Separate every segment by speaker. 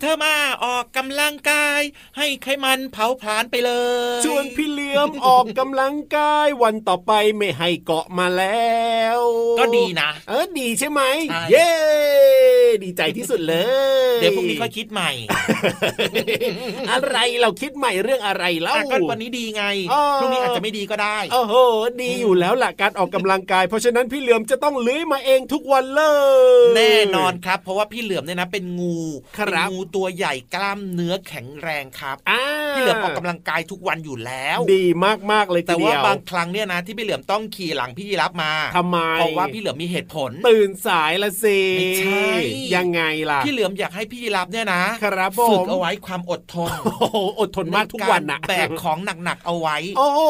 Speaker 1: เธอมาออกกำลังกาย ให้ไขมันเผาผลาญไปเลย
Speaker 2: ชวนพี่เหลือมออกกำลังกาย วันต่อไปไม่ให้เกาะมาแล้ว
Speaker 1: ก็ดีนะ
Speaker 2: เออดีใช่ไหม
Speaker 1: ใช่
Speaker 2: เย้ ดีใจที่สุดเลย
Speaker 1: เดี๋ยวพรุ่งนี้ค่อยคิดใหม่
Speaker 2: อะไรเราคิดใหม่เรื่องอะไรเล่า
Speaker 1: อะก็วันนี้ดีไง
Speaker 2: อ๋อ
Speaker 1: พรุ่งนี้อาจจะไม่ดีก็ได้
Speaker 2: โอ้โหดีอยู่แล้วล่ะการออกกำลังกาย เพราะฉะนั้นพี่เหลือมจะต้องเลื้อยมาเองทุกวันเลย
Speaker 1: แน่นอนครับ เพราะว่าพี่เหลือมเนี่ยนะเป็นงู
Speaker 2: ครับ
Speaker 1: เป็นงูตัวใหญ่กล้ามเนื้อแข็งแรงครับ
Speaker 2: อ่า
Speaker 1: พี่เหลือมออกกำลังกายทุกวันอยู่แล้ว
Speaker 2: ดีมากๆเลยที
Speaker 1: แต่
Speaker 2: เดี
Speaker 1: ว่า
Speaker 2: ยว
Speaker 1: บางครั้งเนี่ยนะที่พี่เหลือมต้องขี่หลังพี่ยีรับมา
Speaker 2: ทำไม
Speaker 1: เพราะว่าพี่เหลือมมีเหตุผล
Speaker 2: ตื่นสายละสิ
Speaker 1: ไม่ใช่
Speaker 2: ยังไงล่ะ
Speaker 1: พี่เหลือมอยากให้พี่ยีรับเนี่ยนะครับ
Speaker 2: ผม
Speaker 1: ฝึกเอาไว้ความอดทน
Speaker 2: โอ้โหอดทนมากทุกวัน
Speaker 1: ในะารแบกของหนักๆเอาไว้
Speaker 2: โอ้โห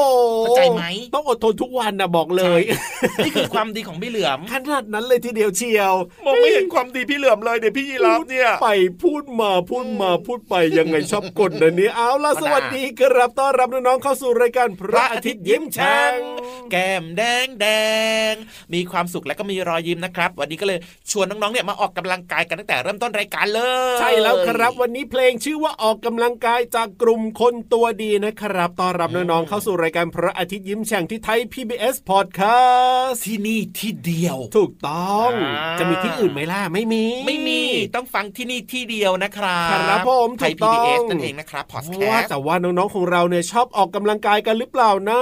Speaker 1: เข้าใจไหม
Speaker 2: ต้องอดทนทุกวันนะบอกเลย
Speaker 1: นี่คือความดีของพี่เหลือม
Speaker 2: ขนาดนั้นเลยทีเดียวเชียว
Speaker 1: มองไม่เห็นความดีพี่เหลือมเลยเดี๋ยวพี่ยีรับเนี่ย
Speaker 2: ไปพูดมาพูดมาพูดไปยังไงชอบกดนะนี้เอาล่ะสวัสดีครับต้อนรับน้องๆเข้าสู่รายการพระอาทิตย์ยิ้มแฉ่ง
Speaker 1: แก้มแดงแดงมีความสุขและก็มีรอยยิ้มนะครับ วันนี้ก็เลยชวนน้องๆเนี่ยมาออกกำลังกายกันตั้งแต่เริ่มต้นรายการเลย
Speaker 2: ใช่แล้วครับ วันนี้เพลงชื่อว่าออกกำลังกายจากกลุ่มคนตัวดีนะครับต้อนรับน้องๆเข้าสู่รายการพระอาทิตย์ยิ้มแฉ่งที่ไทย PBS Podcast
Speaker 1: ที่นี่ที่เดียว
Speaker 2: ถูกต้อง
Speaker 1: อ่า
Speaker 2: จะมีที่อื่นไหมล่ะไม่มี
Speaker 1: ไม่มีต้องฟังที่นี่ที่เดียวนะครับ
Speaker 2: ครับผม
Speaker 1: ไทย
Speaker 2: ถูกต้อง
Speaker 1: PBS นั่นเองนะครับพอดแค
Speaker 2: ว่า
Speaker 1: สต์
Speaker 2: แต่ว่าน้องๆของเราเนี่ยชอบออกกำลังกายกันหรือเปล่านะ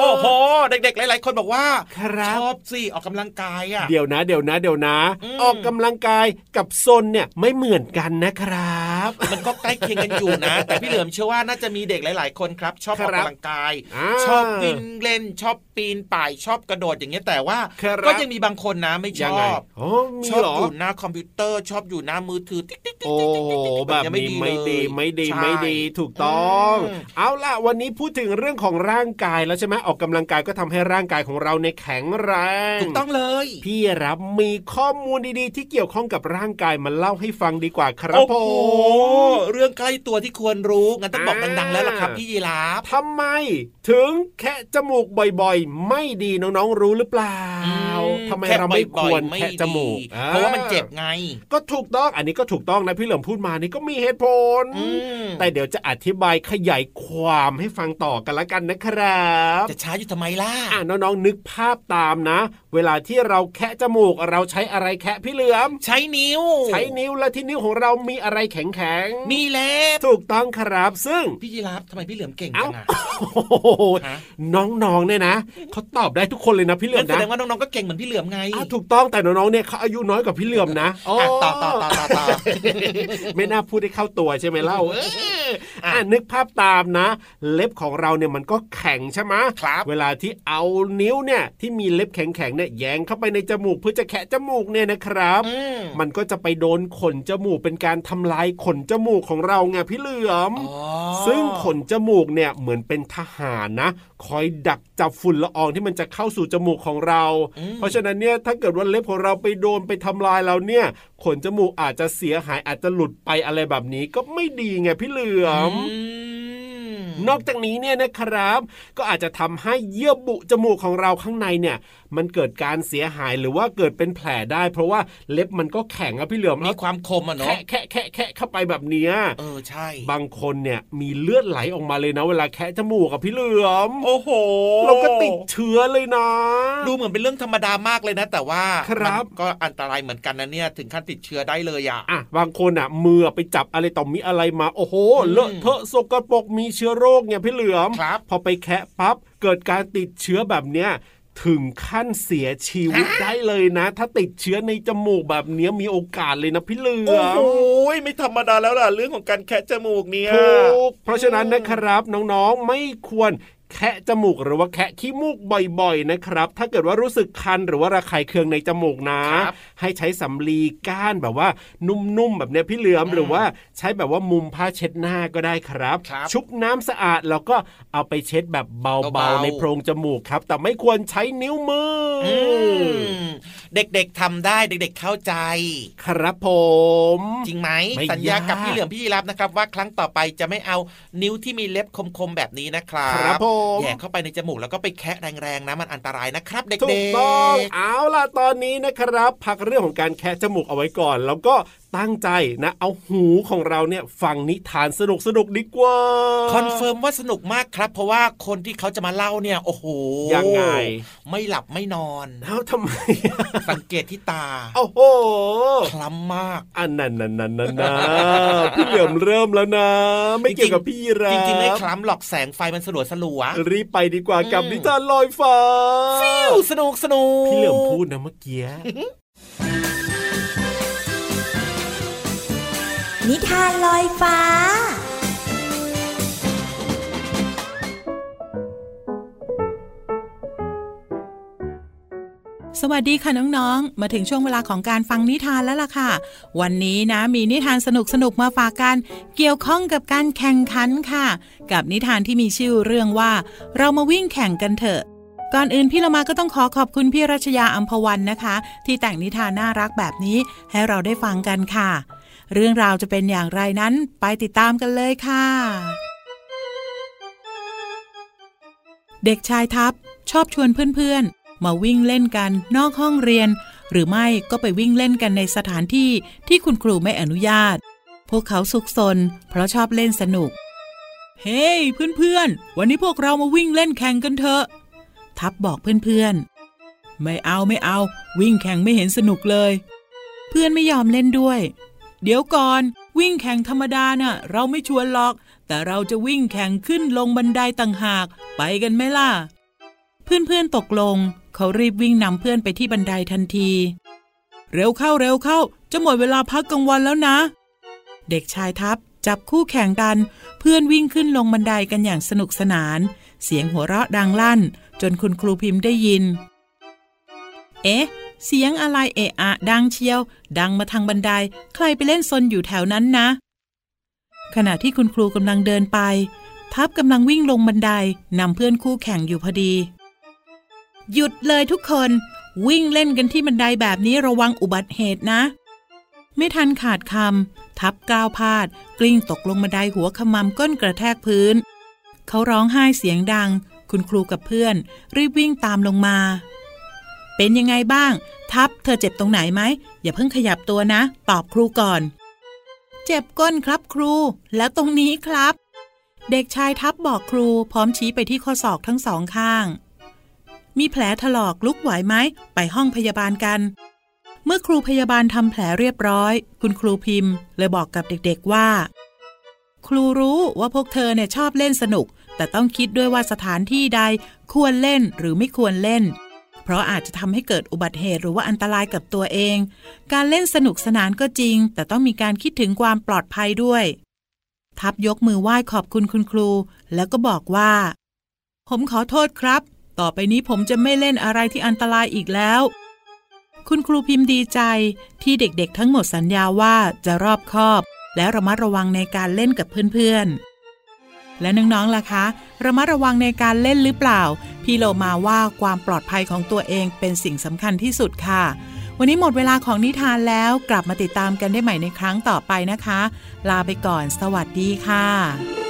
Speaker 1: โอ้โห เด็กๆ หลายๆ คนบอกว่า
Speaker 2: ครับ
Speaker 1: ชอบสิออกกำลังกายอะ
Speaker 2: เดี๋ยวนะ เดี๋ยวนะ เดี๋ยวนะ
Speaker 1: อืม
Speaker 2: ออกกำลังกายกับซนเนี่ยไม่เหมือนกันนะครับ
Speaker 1: มันก็ใกล้เคียงกันอยู่นะ แต่พี่เหลือมเชื่อว่าน่าจะมีเด็กหลาย ๆ คนครับ ชอบออก
Speaker 2: ครับ
Speaker 1: กำลังกาย
Speaker 2: อ่า
Speaker 1: ชอบวิ่งเล่นชอบปีนป่ายชอบกระโดดอย่างเงี้ยแต่ว่า
Speaker 2: ครับ
Speaker 1: ก็ยังมีบางคนนะไม่ช
Speaker 2: ยังไง
Speaker 1: อบ
Speaker 2: อ๋อมี
Speaker 1: ชอบ
Speaker 2: เหรอ
Speaker 1: อยู่หน้าคอมพิวเตอร์ชอบอยู่หน้ามือถือติ๊กติ๊กติ๊ก
Speaker 2: โอ้
Speaker 1: ติ๊กติ๊กติ๊กติ๊ก
Speaker 2: แบบ
Speaker 1: ยัง
Speaker 2: นี้ไม่ดี
Speaker 1: เลย
Speaker 2: ไม่ดี
Speaker 1: ใช่
Speaker 2: ไม่ดีถูกต้อง
Speaker 1: อืม
Speaker 2: เอาล่ะวันนี้พูดถึงเรื่องของร่างกายแล้วใช่ไหมออกกำลังกายก็ทำให้ร่างกายของเราเนี่ยแข็งแรง
Speaker 1: ถูกต้องเลย
Speaker 2: พี่ยีราฟมีข้อมูลดีๆ ที่เกี่ยวข้องกับร่างกายมาเล่าให้ฟังดีกว่าครับ
Speaker 1: โอ้
Speaker 2: ผ
Speaker 1: โห
Speaker 2: ม
Speaker 1: เรื่องใกล้ตัวที่ควรรู้งั้นต้องบอก
Speaker 2: อ่า
Speaker 1: ดังๆแล้วล่ะครับพี่ยีราฟ
Speaker 2: ทำไม ถึงแคะจมูกบ่อยๆ ไม่ดีน้องๆรู้หรือเปล่า
Speaker 1: อืม
Speaker 2: ทำไม
Speaker 1: แค่
Speaker 2: เราไม่ควร
Speaker 1: บ่อยๆไม่
Speaker 2: แคะจมูก
Speaker 1: ดี
Speaker 2: อ่
Speaker 1: เพราะว่ามันเจ็บไง
Speaker 2: ก็ถูกต้องอันนี้ก็ถูกต้องนะพี่เหลิมพูดมานี่ก็มีเหตุผล
Speaker 1: อืม
Speaker 2: แต่เดี๋ยวจะอธิบายขยายความให้ฟังต่อกันละกันนะครับ
Speaker 1: จะช้าอยู่ทำไมล่ะ
Speaker 2: อะน้องๆนึกภาพตามนะ เวลาที่เราแคะจมูกเราใช้อะไรแคะพี่เหลือม
Speaker 1: ใช้นิ้ว
Speaker 2: ใช้นิ้วและที่นิ้วของเรามีอะไรแข็งแข็งๆ
Speaker 1: มีเล็บ
Speaker 2: ถูกต้องครับซึ่ง
Speaker 1: พี่ยีรับทำไมพี่เหลือมเก่ง
Speaker 2: เอ้า
Speaker 1: จังอะ
Speaker 2: โอ้โห
Speaker 1: ฮะ
Speaker 2: น้องๆเนี่ยนะเขาตอบได้ทุกคนเลยนะพี่เหลือ
Speaker 1: นั่
Speaker 2: ม
Speaker 1: นแส
Speaker 2: นะ
Speaker 1: ดงว่าน้องๆก็เก่งเหมือนพี่เหลือมไง
Speaker 2: อะถูกต้องแต่น้องๆเนี่ยเขาอายุน้อยกว่าพี่เหลือมนะ
Speaker 1: อะต่อต่อต่อต่อต่อ
Speaker 2: ไม่น่าพูดได้เข้าตัวใช่ไหมเล่าเอออะ
Speaker 1: อะ
Speaker 2: นึกภาพตามนะ เล็บของเราเนี่ยมันก็แข็งใช่ไหม
Speaker 1: ครับ
Speaker 2: เวลาที่เอานิ้วเนี่ยที่มีเล็บแข็งๆเนี่ยแยงเข้าไปในจมูกเพื่อจะแคะจมูกเนี่ยนะครับ
Speaker 1: อืม
Speaker 2: มันก็จะไปโดนขนจมูกเป็นการทำลายขนจมูกของเราไงพี่เหลือม
Speaker 1: อ๋อ
Speaker 2: ซึ่งขนจมูกเนี่ยเหมือนเป็นทหารนะ คอยดักจับฝุ่นละอองที่มันจะเข้าสู่จมูกของเรา
Speaker 1: อืม
Speaker 2: เพราะฉะนั้นเนี่ยถ้าเกิดว่าเล็บของเราไปโดนไปทำลายเราเนี่ยขนจมูกอาจจะเสียหายอาจจะหลุดไปอะไรแบบนี้ก็ไม่ดีไงพี่เหลือม
Speaker 1: อืม
Speaker 2: นอกจากนี้เนี่ยนะครับ ก็อาจจะทำให้เยื่อบุจมูกของเราข้างในเนี่ย มันเกิดการเสียหายหรือว่าเกิดเป็นแผลได้ เพราะว่าเล็บมันก็แข็งอะพี่เหลือม
Speaker 1: มีความคมอะเนาะ
Speaker 2: แคะแคะแคะแคะเข้าไปแบบเนี้ย
Speaker 1: เออใช่
Speaker 2: บางคนเนี่ยมีเลือดไหลออกมาเลยนะ เวลาแคะจมูกกับพี่เหลือม
Speaker 1: โอ้โห
Speaker 2: เราก็ติดเชื้อเลยนะ
Speaker 1: ดูเหมือนเป็นเรื่องธรรมดามากเลยนะ แต่ว่า
Speaker 2: ครับ
Speaker 1: มันก็อันตรายเหมือนกันนะเนี่ยถึงขั้นติดเชื้อได้เลยอะ
Speaker 2: อะบางคนอะมือไปจับอะไรต่อมีอะไรมาโอ้โห
Speaker 1: อืม
Speaker 2: เลอะเทอะสกปรกมีเชื้อโรคเนี่ยพี่เหลือม
Speaker 1: ครับ
Speaker 2: พอไปแคะปั๊บเกิดการติดเชื้อแบบเนี้ย ถึงขั้นเสียชีวิตได้เลยนะ ถ้าติดเชื้อในจมูกแบบเนี้ยมีโอกาสเลยนะพี่เหลื
Speaker 1: โอ้
Speaker 2: อ
Speaker 1: โห
Speaker 2: ม
Speaker 1: ไม่ธรรมดาแล้วล่ะเรื่องของการแคะจมูกเนี่ย
Speaker 2: ถูกเพราะฉะนั้นนะครับน้องๆไม่ควร แคะจมูกหรือว่าแคะขี้มูกบ่อยๆนะครับ ถ้าเกิดว่ารู้สึกคันหรือว่าระคายเคืองในจมูกนะ
Speaker 1: ครับ
Speaker 2: ให้ใช้สำลีก้านแบบว่านุ่มๆแบบเนี้ยพี่เหลือม
Speaker 1: อืม
Speaker 2: หรือว่าใช้แบบว่ามุมผ้าเช็ดหน้าก็ได้ครับ
Speaker 1: ครับ
Speaker 2: ชุบน้ำสะอาดแล้วก็เอาไปเช็ดแบบเบา
Speaker 1: เบา
Speaker 2: ๆ
Speaker 1: ๆ
Speaker 2: ในโพรงจมูกครับ แต่ไม่ควรใช้นิ้วมืออ
Speaker 1: อืเด็กๆทำได้เด็กๆเข้าใจ
Speaker 2: ครับผม
Speaker 1: จริงไหม
Speaker 2: ไม่
Speaker 1: สัญญากับ
Speaker 2: ยาก
Speaker 1: พี่เหลือมพี่ยีรับนะครับ ว่าครั้งต่อไปจะไม่เอานิ้วที่มีเล็บคมๆแบบนี้นะครับ
Speaker 2: ครับผม
Speaker 1: แหย่เข้าไปในจมูกแล้วก็ไปแคะแรงๆนะมันอันตรายนะครับเด็กๆ
Speaker 2: ถูกต้องเอาล่ะตอนนี้นะครับ พักเรื่องของการแคะจมูกเอาไว้ก่อน แล้วก็ตั้งใจนะเอาหูของเราเนี่ยฟังนิทานสนุกสนุกๆดีกว่า
Speaker 1: confirm ว่าสนุกมากครับ เพราะว่าคนที่เขาจะมาเล่าเนี่ยโอ้โห
Speaker 2: ยังไง
Speaker 1: ไม่หลับไม่นอน
Speaker 2: เอ้าทำไม
Speaker 1: สังเกตที่ตา
Speaker 2: โอ้โห
Speaker 1: คล้ำมาก
Speaker 2: อันนั้นนั่นนั่นนั่นนะพี่เหลือมเริ่มแล้วนะ ไม่เกี่ยวกับพี่ยีรา
Speaker 1: จ
Speaker 2: ฟ
Speaker 1: ริงๆไม่คล้ำหรอกแสงไฟมันสลัวสลัว
Speaker 2: รีบไปดีกว่ากับ
Speaker 1: อืม
Speaker 2: นิทานลอยฟ้า
Speaker 1: ฟิวสนุกสนุก
Speaker 2: พี่เหลือมพูดนะเมื่อกี้
Speaker 3: นิทานลอยฟ้า
Speaker 4: สวัสดีค่ะน้องๆ มาถึงช่วงเวลาของการฟังนิทานแล้วล่ะค่ะ วันนี้นะมีนิทานสนุกๆมาฝากกันเกี่ยวข้องกับการแข่งขันค่ะ กับนิทานที่มีชื่อเรื่องว่า เรามาวิ่งแข่งกันเถอะ ก่อนอื่นพี่เรามาก็ต้องขอขอบคุณพี่รัชยาอัมพวันนะคะ ที่แต่งนิทานน่ารักแบบนี้ให้เราได้ฟังกันค่ะ เรื่องราวจะเป็นอย่างไรนั้นไปติดตามกันเลยค่ะ เด็กชายทัพชอบชวนเพื่อนๆ มาวิ่งเล่นกันนอกห้องเรียน หรือไม่ก็ไปวิ่งเล่นกันในสถานที่ที่คุณครูไม่อนุญาต พวกเขาสุขสน เพราะชอบเล่นสนุก เฮ้ยเพื่อนๆ วันนี้พวกเรามาวิ่งเล่นแข่งกันเถอะ ทัพบอกเพื่อนๆ ไม่เอาไม่เอา วิ่งแข่งไม่เห็นสนุกเลย เพื่อนไม่ยอมเล่นด้วย เดี๋ยวก่อนวิ่งแข่งธรรมดาน่ะ เราไม่ชวนหรอก แต่เราจะวิ่งแข่งขึ้นลงบันไดต่างหาก ไปกันไหมล่ะ เพื่อนๆตกลง เขารีบวิ่งนำเพื่อนไปที่บันไดทันที เร็วเข้าเร็วเข้า จะหมดเวลาพักกลางวันแล้วนะ เด็กชายทัพจับคู่แข่งกัน เพื่อนวิ่งขึ้นลงบันไดกันอย่างสนุกสนาน เสียงหัวเราะดังลั่น จนคุณครูพิมพ์ได้ยิน เอ๊ะ เสียงอะไรเอะอะ ดังเชียว ดังมาทางบันได ใครไปเล่นซนอยู่แถวนั้นนะ ขณะที่คุณครูกำลังเดินไป ทัพกำลังวิ่งลงบันไดนำเพื่อนคู่แข่งอยู่พอดี หยุดเลยทุกคน วิ่งเล่นกันที่บันไดแบบนี้ระวังอุบัติเหตุนะ ไม่ทันขาดคำทับก้าวพลาด กลิ้งตกลงบันไดหัวขมำก้นกระแทกพื้น เขาร้องไห้เสียงดัง คุณครูกับเพื่อน รีบวิ่งตามลงมา เป็นยังไงบ้าง ทับเธอเจ็บตรงไหนไหม อย่าเพิ่งขยับตัวนะ ตอบครูก่อน เจ็บก้นครับครู แล้วตรงนี้ครับ เด็กชายทับบอกครูพร้อมชี้ไปที่ข้อศอกทั้งสองข้าง มีแผลถลอกลุกไหวไหม ไปห้องพยาบาลกัน เมื่อครูพยาบาลทำแผลเรียบร้อย คุณครูพิมพ์ เลยบอกกับเด็กๆว่า ครูรู้ว่าพวกเธอเนี่ยชอบเล่นสนุก แต่ต้องคิดด้วยว่าสถานที่ใดควรเล่นหรือไม่ควรเล่น เพราะอาจจะทำให้เกิดอุบัติเหตุหรือว่าอันตรายกับตัวเอง การเล่นสนุกสนานก็จริง แต่ต้องมีการคิดถึงความปลอดภัยด้วย ทับยกมือไหว้ขอบคุณคุณครู แล้วก็บอกว่า ผมขอโทษครับ ต่อไปนี้ผมจะไม่เล่นอะไรที่อันตรายอีกแล้ว คุณครูพิมพ์ดีใจที่เด็กๆ ทั้งหมดสัญญาว่าจะรอบคอบ และระมัดระวังในการเล่นกับเพื่อนๆ และน้องๆล่ะคะ ระมัดระวังในการเล่นหรือเปล่า พี่โลมาว่าความปลอดภัยของตัวเองเป็นสิ่งสำคัญที่สุดค่ะ วันนี้หมดเวลาของนิทานแล้วกลับมาติดตามกันได้ใหม่ในครั้งต่อไปนะคะ ลาไปก่อน สวัสดีค่ะ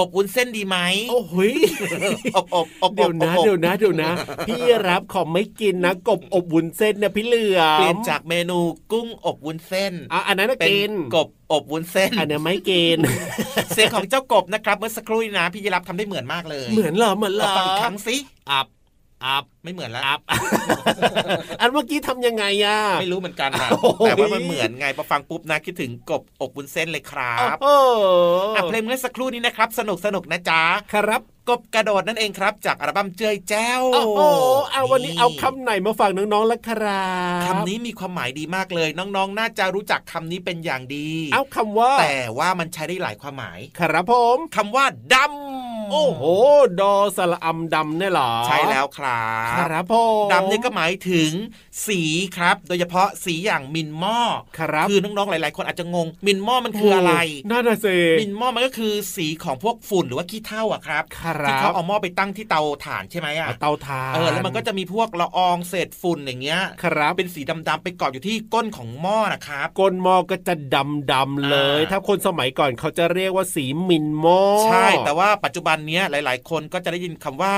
Speaker 3: อบวุ้น
Speaker 1: เส้นดีไหม
Speaker 2: โอ้โหย
Speaker 1: อบอบอบ
Speaker 2: เดี๋ยวนะ
Speaker 1: อบอบ
Speaker 2: เดี๋ยวนะเดี๋ยวนะ พี่รับขอไม่กินนะกบอบวุ้นเส้นเนี่ยพี่เหลือม
Speaker 1: เปลี่ยนจากเมนูกุ้งอบวุ้นเส้น
Speaker 2: อะอันนั้นน่ะ
Speaker 1: เป็น
Speaker 2: กิน
Speaker 1: กบอบวุ้นเส้น
Speaker 2: อันเนี้ยไม่กิน
Speaker 1: เสียงของเจ้ากบนะครับเมื่อสักครู่นี้นะพี่ยีรับทำได้เหมือนมากเลย
Speaker 2: เหมือนเหรอเหมือนเหร
Speaker 1: เรา
Speaker 2: อ
Speaker 1: ฟังอีกครั้งสิ
Speaker 2: อับ อับ
Speaker 1: ไม่เหมือนแล้ว
Speaker 2: อับอันเมื่อกี้ทำยังไงอะ
Speaker 1: ไม่รู้เหมือนกันนะ
Speaker 2: โอ้โห
Speaker 1: แต่ว่ามันเหมือนไงพอฟังปุ๊บนะคิดถึงกบอบวุ้นเส้นเลยครับ
Speaker 2: โอ้โห
Speaker 1: อะเพลงเมื่อสักครู่นี้นะครับ สนุกสนุกนะจ๊ะ
Speaker 2: ครับ
Speaker 1: กบกระโดดนั่นเองครับ จากอัลบั้มเจยแจ้ว
Speaker 2: โอ้โหเอาวันนี้เอาคำไหนมาฝากน้องๆละครับ
Speaker 1: คำนี้มีความหมายดีมากเลย น้องๆ น่าจะรู้จักคำนี้เป็นอย่างดี
Speaker 2: เอาคำว่า
Speaker 1: แต่ว่ามันใช้ได้หลายความหมาย
Speaker 2: ครับผม
Speaker 1: คำว่าดำ
Speaker 2: โอ้โห ดอสละอำดำเนี่ยเหรอ
Speaker 1: ใช่แล้วครับ
Speaker 2: ครับผม
Speaker 1: ดำเนี่ยก็หมายถึงสีครับ โดยเฉพาะสีอย่างมินหม้อ
Speaker 2: ครับ
Speaker 1: คือน้องๆหลาย ๆ คนอาจจะงง มินหม้อมันคืออะไร
Speaker 2: น่าจะเซ
Speaker 1: มินหม้อมันก็คือสีของพวกฝุ่นหรือว่าขี้เถ้าอะครับ
Speaker 2: ครับ
Speaker 1: ที่เขาเอาหม้อไปตั้งที่เตาถ่านใช่ไหมอะ
Speaker 2: เอาเตาถ่าน
Speaker 1: เออแล้วมันก็จะมีพวกละอองเศษฝุ่นอย่างเงี้ย
Speaker 2: ครับ
Speaker 1: เป็นสีดำๆไปเกาะอยู่ที่ก้นของหม้อนะครับ
Speaker 2: ก้นหม้อก็จะดำดำๆเลย
Speaker 1: อ่า
Speaker 2: ถ้าคนสมัยก่อนเขาจะเรียกว่าสีมินหม้อ
Speaker 1: ใช่ แต่ว่าปัจจุบันเนี้ยหลาย ๆ คนก็จะได้ยินคำว่า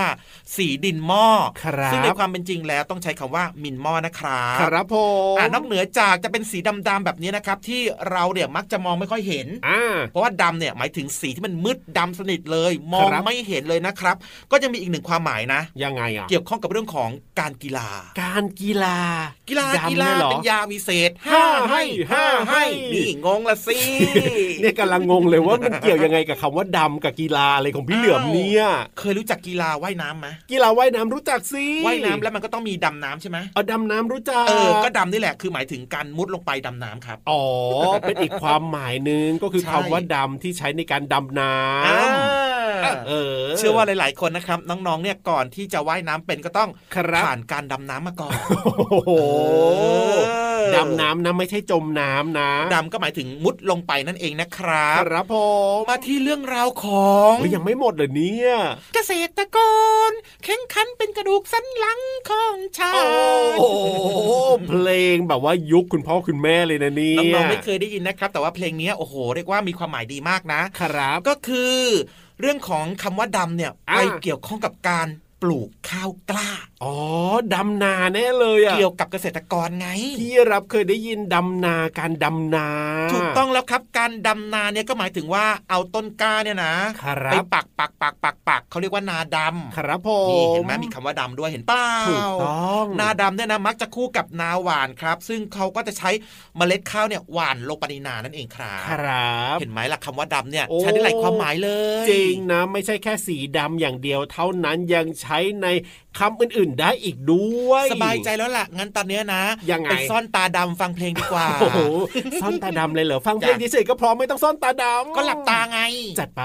Speaker 1: สีดินหม้อ
Speaker 2: ครับ
Speaker 1: ซึ่งในความเป็นจริงแล้วต้องใช้คำว่ามินหม้อนะครับ
Speaker 2: ครับผม
Speaker 1: อ่านอกเหนือจากจะเป็นสีดำๆแบบนี้นะครับ ที่เราเนี่ยมักจะมองไม่ค่อยเห็น
Speaker 2: อ่า
Speaker 1: เพราะว่าดำเนี่ยหมายถึงสีที่มันมืดดำสนิทเลย มอง
Speaker 2: ครับ
Speaker 1: ไม่เห็นเลยนะครับ ก็จะมีอีกหนึ่งความหมายนะ
Speaker 2: ยังไงอะ
Speaker 1: เกี่ยวข้องกับเรื่องของการกีฬา
Speaker 2: การกีฬา
Speaker 1: กีฬา
Speaker 2: ดำ
Speaker 1: กีฬา
Speaker 2: เนี่ยหรอ
Speaker 1: เป็นยาวิเศษ
Speaker 2: ห้าให้ห้าให้
Speaker 1: นี่งงละสิ
Speaker 2: เนี่ยกำลังงงเลยว่ามันเกี่ยวยังไงกับคำว่าดำกับกีฬาอะไรของพี่เหลือมลือมเนี่ย
Speaker 1: เคยรู้จักกีฬาว่ายน้ำไหม
Speaker 2: กีฬาว่ายน้ำรู้จักสิ
Speaker 1: ว่ายน้ำแล้วมันก็ต้องมีดำน้ำใช่ไหม
Speaker 2: เอาดำน้ำรู้จัก
Speaker 1: เออก็ดำนี่แหละคือหมายถึงการมุดลงไปดำน้ำครับ
Speaker 2: อ๋อเป็นอีกความหมายหนึ่งก็คือ
Speaker 1: ใช่
Speaker 2: คำว่าดำที่ใช้ในการดำน้
Speaker 1: อ่าำ
Speaker 2: เชื่
Speaker 1: อว่าหลาย ๆ คนนะครับ น้อง ๆ เนี่ยก่อนที่จะว่ายน้ำเป็นก็ต้องผ่านการดำน้ำมาก่อน
Speaker 2: โอ้โหดำน้ำนะไม่ใช่จมน้ำนะ
Speaker 1: ดำก็หมายถึงมุดลงไปนั่นเองนะครับ
Speaker 2: ครับผม
Speaker 1: มาที่เรื่องราวของ
Speaker 2: ยังไม่หมดเลยเนี่ย
Speaker 1: เกษตรกรแข่งขันเป็นกระดูกสันหลังของชา
Speaker 2: โอ้
Speaker 1: ติ
Speaker 2: โหเพลงแบบว่ายุคคุณพ่อคุณแม่เลยนะนี่
Speaker 1: น้องๆไม่เคยได้ยินนะครับ แต่ว่าเพลงนี้โอ้โหเรียกว่ามีความหมายดีมากนะ
Speaker 2: ครับ
Speaker 1: ก็คือ เรื่องของคำว่าดำเนี่ย
Speaker 2: อ่า
Speaker 1: ไปเกี่ยวข้องกับการปลูกข้าวกล้า
Speaker 2: อ๋อ ดำนาแน่เลยอะ
Speaker 1: เกี่ยวกับเกษตรกรไง
Speaker 2: พี่รับเคยได้ยินดำนาการดำนา
Speaker 1: ถูกต้อง แล้วครับ การดำนาเนี่ยก็หมายถึงว่าเอาต้นกล้าเนี่ยนะครับไปปักปักปักปักปักเขาเรียกว่านาดำ
Speaker 2: ครับผม
Speaker 1: นี่เห็นไหมมีคำว่าดำด้วยเห็นเปล่า
Speaker 2: ถูกต้อง
Speaker 1: นาดำเนี่ยนะมักจะคู่กับนาหวานครับ ซึ่งเขาก็จะใช้เมล็ดข้าวเนี่ยหว่านลงไปในนานั่นเองครับ
Speaker 2: ครับ
Speaker 1: เห็นไหมล่ะคำว่าดำเนี่ย
Speaker 2: โอ้
Speaker 1: ใช้ได้หลายความหมายเลย
Speaker 2: จริงนะไม่ใช่แค่สีดำอย่างเดียว เท่านั้นยังใช้ใน คำอื่นๆได้อีกด้วย
Speaker 1: สบายใจแล้วล่ะ งั้นตอนเนี้ยนะ
Speaker 2: ยังไง
Speaker 1: ไปซ่อนตาดำฟังเพลงดีกว่า
Speaker 2: โอ้โหซ่อนตาดำเลยเหรอ ฟังเพลง
Speaker 1: จ้ะ
Speaker 2: เฉยๆก็พร้อมไม่ต้องซ่อนตาดำ
Speaker 1: ก็หลับตาไง
Speaker 2: จัดไป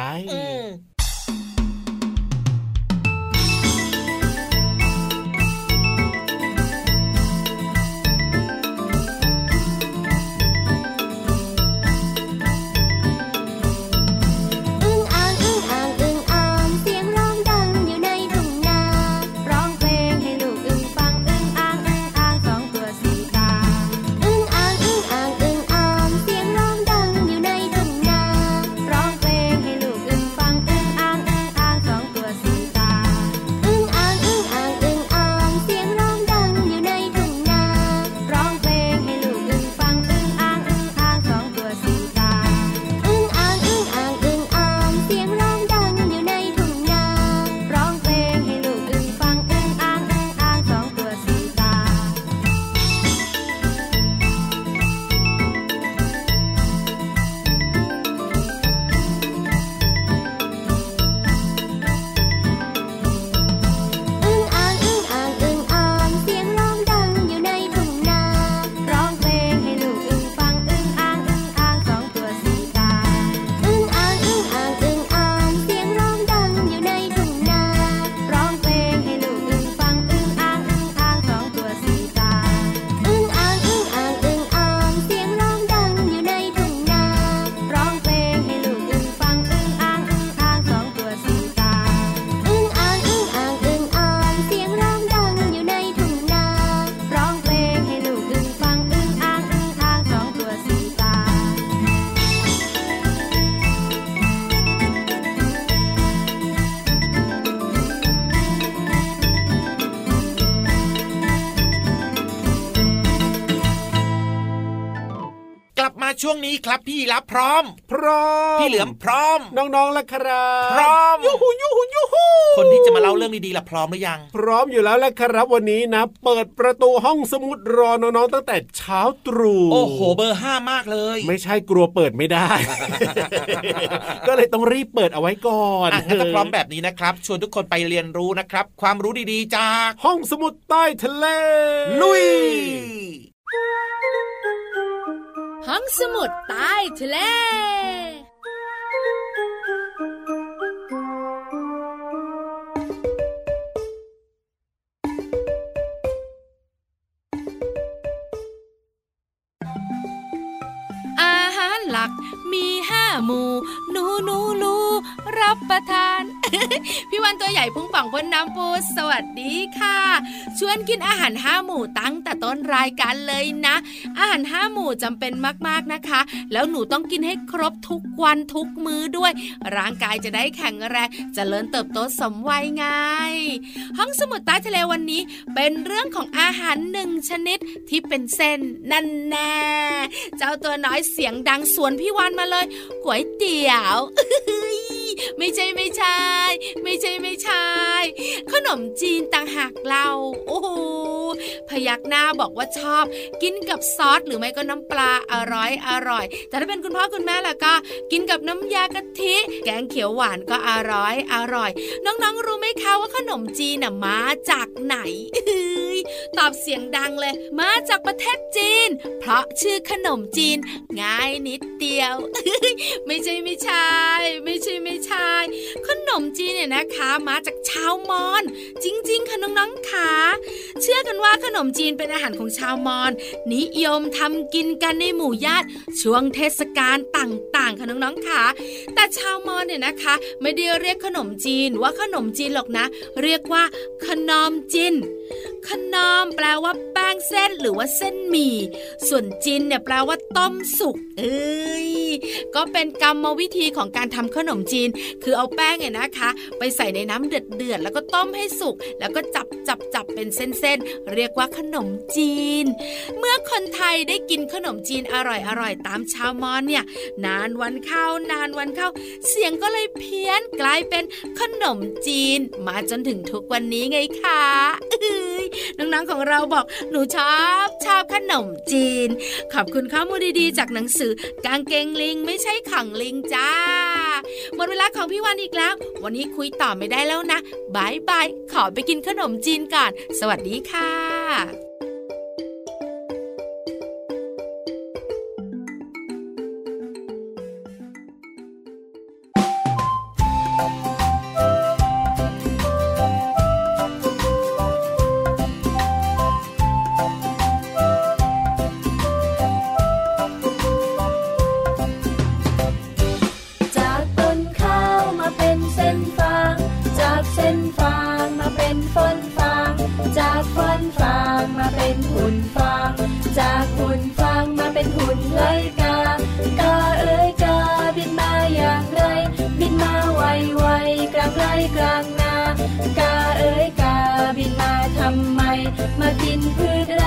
Speaker 3: รั
Speaker 1: บพี่รับพร้อม
Speaker 2: พร้อม
Speaker 1: พี่เหลือมพร้อม
Speaker 2: น้องๆละครับ
Speaker 1: พร้อม
Speaker 2: ยูหูยูหูยูหู
Speaker 1: คนที่จะมาเล่าเรื่องดีๆล่ะพร้อมหรือยัง
Speaker 2: พร้อมอยู่แล้วละครับวันนี้นะ เปิดประตูห้องสมุดรอน้องๆตั้งแต่เช้าตรู่
Speaker 1: โอ้โหเบอร์ห้ามากเลย
Speaker 2: ไม่ใช่กลัวเปิดไม่ได้ ก็เลยต้องรีบเปิดเอาไว้ก่อน
Speaker 1: อะงั้นถ้าพร้อมแบบนี้นะครับ ชวนทุกคนไปเรียนรู้นะครับ ความรู้ดีๆจาก
Speaker 2: ห้องสมุดใต้ทะเล
Speaker 1: ลุย
Speaker 5: ห้องสมุดใต้ทะเลอาหารหลักมีห้าหมู่หนูหนูหนู รับประทาน พี่วันตัวใหญ่พุ่งป่องพ้นน้ำปูสวัสดีค่ะ ชวนกินอาหารห้าหมู่ตั้งแต่ต้นรายการเลยนะ อาหารห้าหมู่จำเป็นมากๆนะคะ แล้วหนูต้องกินให้ครบทุกวันทุกมื้อด้วย ร่างกายจะได้แข็งแรงเจริญเติบโตสมวัยไงห้องสมุดใต้ทะเลวันนี้เป็นเรื่องของอาหารหนึ่งชนิดที่เป็นเส้นนั่นแน่เจ้าตัวน้อยเสียงดังสวนพี่วันมาเลยก๋วยเตี๋ยว ไม่ใช่ไม่ใช่ ไม่ใช่ไม่ใช่ ขนมจีนต่างหากเรา โอ้โหพยักหน้าบอกว่าชอบ กินกับซอสหรือไม่ก็น้ำปลาอร่อยอร่อย แต่ถ้าเป็นคุณพ่อคุณแม่ล่ะก็ กินกับน้ำยากะทิ แกงเขียวหวานก็อร่อยอร่อย น้องๆ รู้ไหมคะว่าขนมจีนน่ะมาจากไหนตอบเสียงดังเลย มาจากประเทศจีน เพราะชื่อขนมจีน ง่ายนิดเดียว ไม่ใช่ไม่ใช่ ไม่ใช่ไม่ใช่ขนมจีนเนี่ยนะคะมาจากชาวมอญจริง ๆค่ะน้องๆค่ะเชื่อกันว่าขนมจีนเป็นอาหารของชาวมอญนิยมทำกินกันในหมู่ญาติช่วงเทศกาลต่างๆค่ะน้องๆค่ะแต่ชาวมอญเนี่ยนะคะ ไม่ได้เรียกขนมจีนว่าขนมจีนหรอกนะ เรียกว่าขนมจีน ขนมแปลว่าแป้งเส้นหรือว่าเส้นหมี่ ส่วนจินเนี่ยแปลว่าต้มสุก เอ้ย ก็เป็นกรรมวิธีของการทำขนมจีน คือเอาแป้งเนี่ยนะคะ ไปใส่ในน้ำเดือดเดือดแล้วก็ต้มให้สุก แล้วก็จับจับจับเป็นเส้นๆ เรียกว่าขนมจีน เมื่อคนไทยได้กินขนมจีนอร่อยอร่อยตามชาวมอญเนี่ย นานวันเข้านานวันเข้า เสียงก็เลยเพี้ยนกลายเป็นขนมจีน มาจนถึงทุกวันนี้ไงคะเอ้ยน้องๆของเราบอกหนูชอบชอบขนมจีน ขอบคุณข้อมูลดีๆ จากหนังสือกางเกงลิงไม่ใช่ขังลิงจ้าหมดเวลาของพี่วันอีกแล้ว วันนี้คุยต่อไม่ได้แล้วนะบายบายขอไปกินขนมจีนก่อน สวัสดีค่ะ
Speaker 1: ทำไม มากินพืชไร่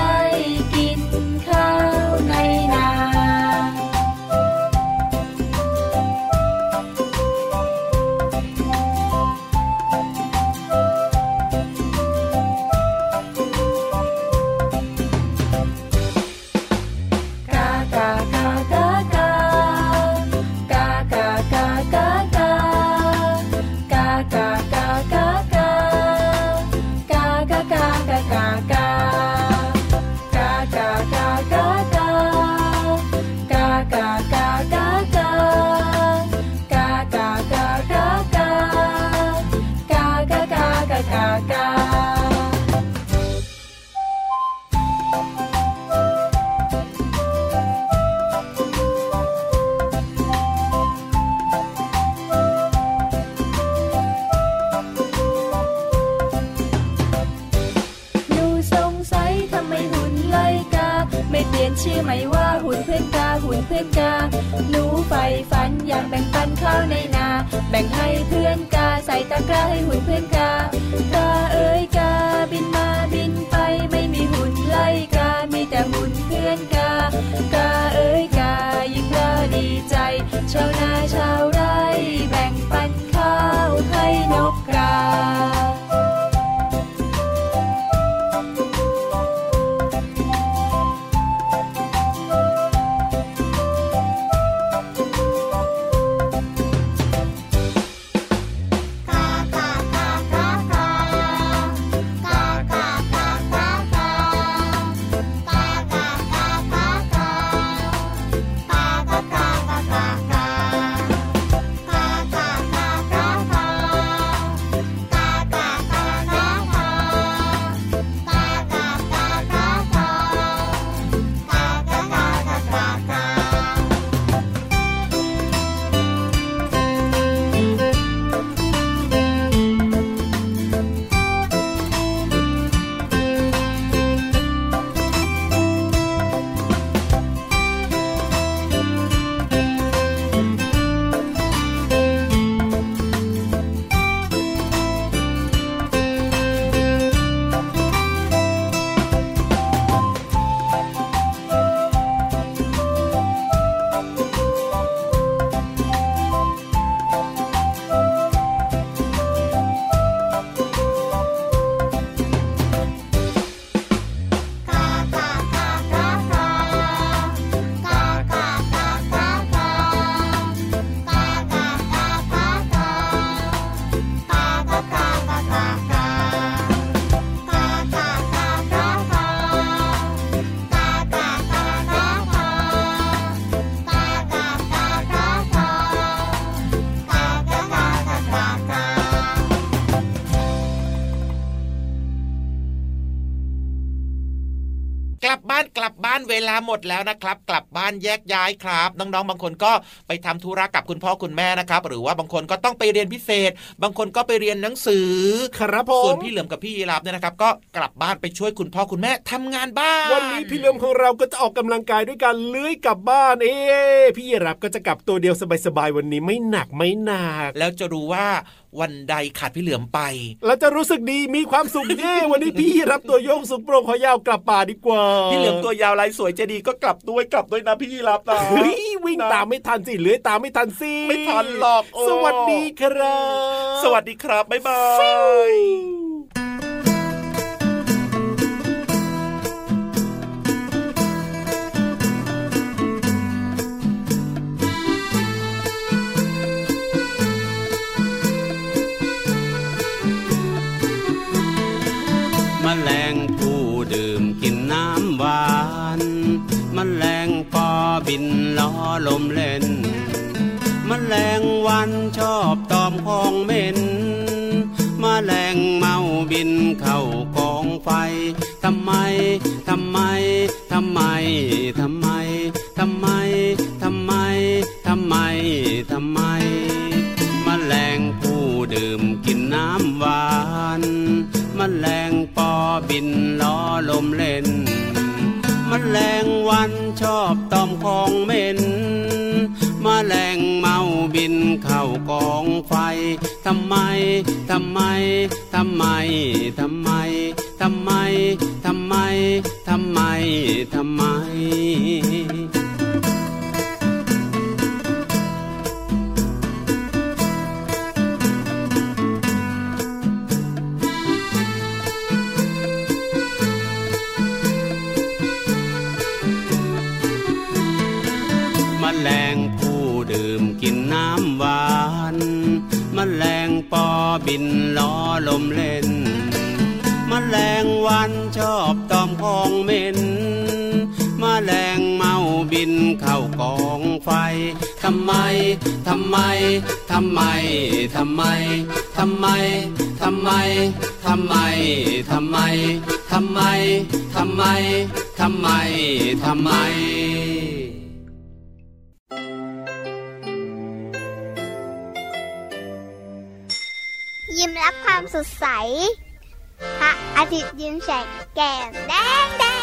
Speaker 1: หมดแล้วนะครับ กลับบ้านแยกย้ายครับ น้องๆ บางคนก็ไปทำธุระกับคุณพ่อคุณแม่นะครับ หรือว่าบางคนก็ต้องไปเรียนพิเศษ บางคนก็ไปเรียนหนังสือ
Speaker 2: ครับผ
Speaker 1: ส่วน
Speaker 2: ม
Speaker 1: พี่เหลือมกับพี่ยีรับเนี่ยนะครับ ก็กลับบ้านไปช่วยคุณพ่อคุณแม่ทำงานบ้าน
Speaker 2: วันนี้พี่เหลือมของเราก็จะออกกำลังกายด้วยการเลื้อยกลับบ้านเอ๊ะพี่ยีรับก็จะกลับตัวเดียวสบายๆวันนี้ไม่หนักไม่หนัก
Speaker 1: แล้วจะรู้ว่า วันใดขาดพี่เหลือมไป
Speaker 2: เราจะรู้สึกดีมีความสุขเย่วันนี้พี่ยีรับตัวโยงสูงโปร่งขอยาวกลับป่าดีกว่า
Speaker 1: พี่เหลือมตัวยาวลายสวยเจดีก็กลับด้วยกลับด้วยนะพี่ยีรับนะ
Speaker 2: เฮ้ยวิ่งตามไม่ทันสิเลื้อยตามไม่ทันสิ
Speaker 1: ไม่ทันหรอกโอ้
Speaker 2: สวัสดีครับ
Speaker 1: สวัสดีครับบ๊ายบาย
Speaker 6: บินล้อลมเล่นมแมลงวันชอบตอมของเหม็นมแมลงเมาบินเข้ากองไฟทำไมทำไมทำไมทำไมทำไมทำไมทำไมทำไมมแมลงผู้ดื่มกินน้ำหวานมแมลงปอบินล้อลมเล่นมแมลงวันชอบ ตอมของเหม็นมาแหลงเมาบินเข้ากองไฟทำไม ทำไม ทำไม ทำไม ทำไม ทำไม ทำไม ทำไม บินล้อลมเล่นมแมลงวันชอบตอมของเหม็นมแมลงเมาบินเข้ากองไฟทำไมทำไมทำไมทำไมทำไมทำไมทำไมทำไมทำไมทำไมทำไมทำไม
Speaker 3: รับความสดใส พระอาทิตย์ยิ้มแฉกแก้มแดงแด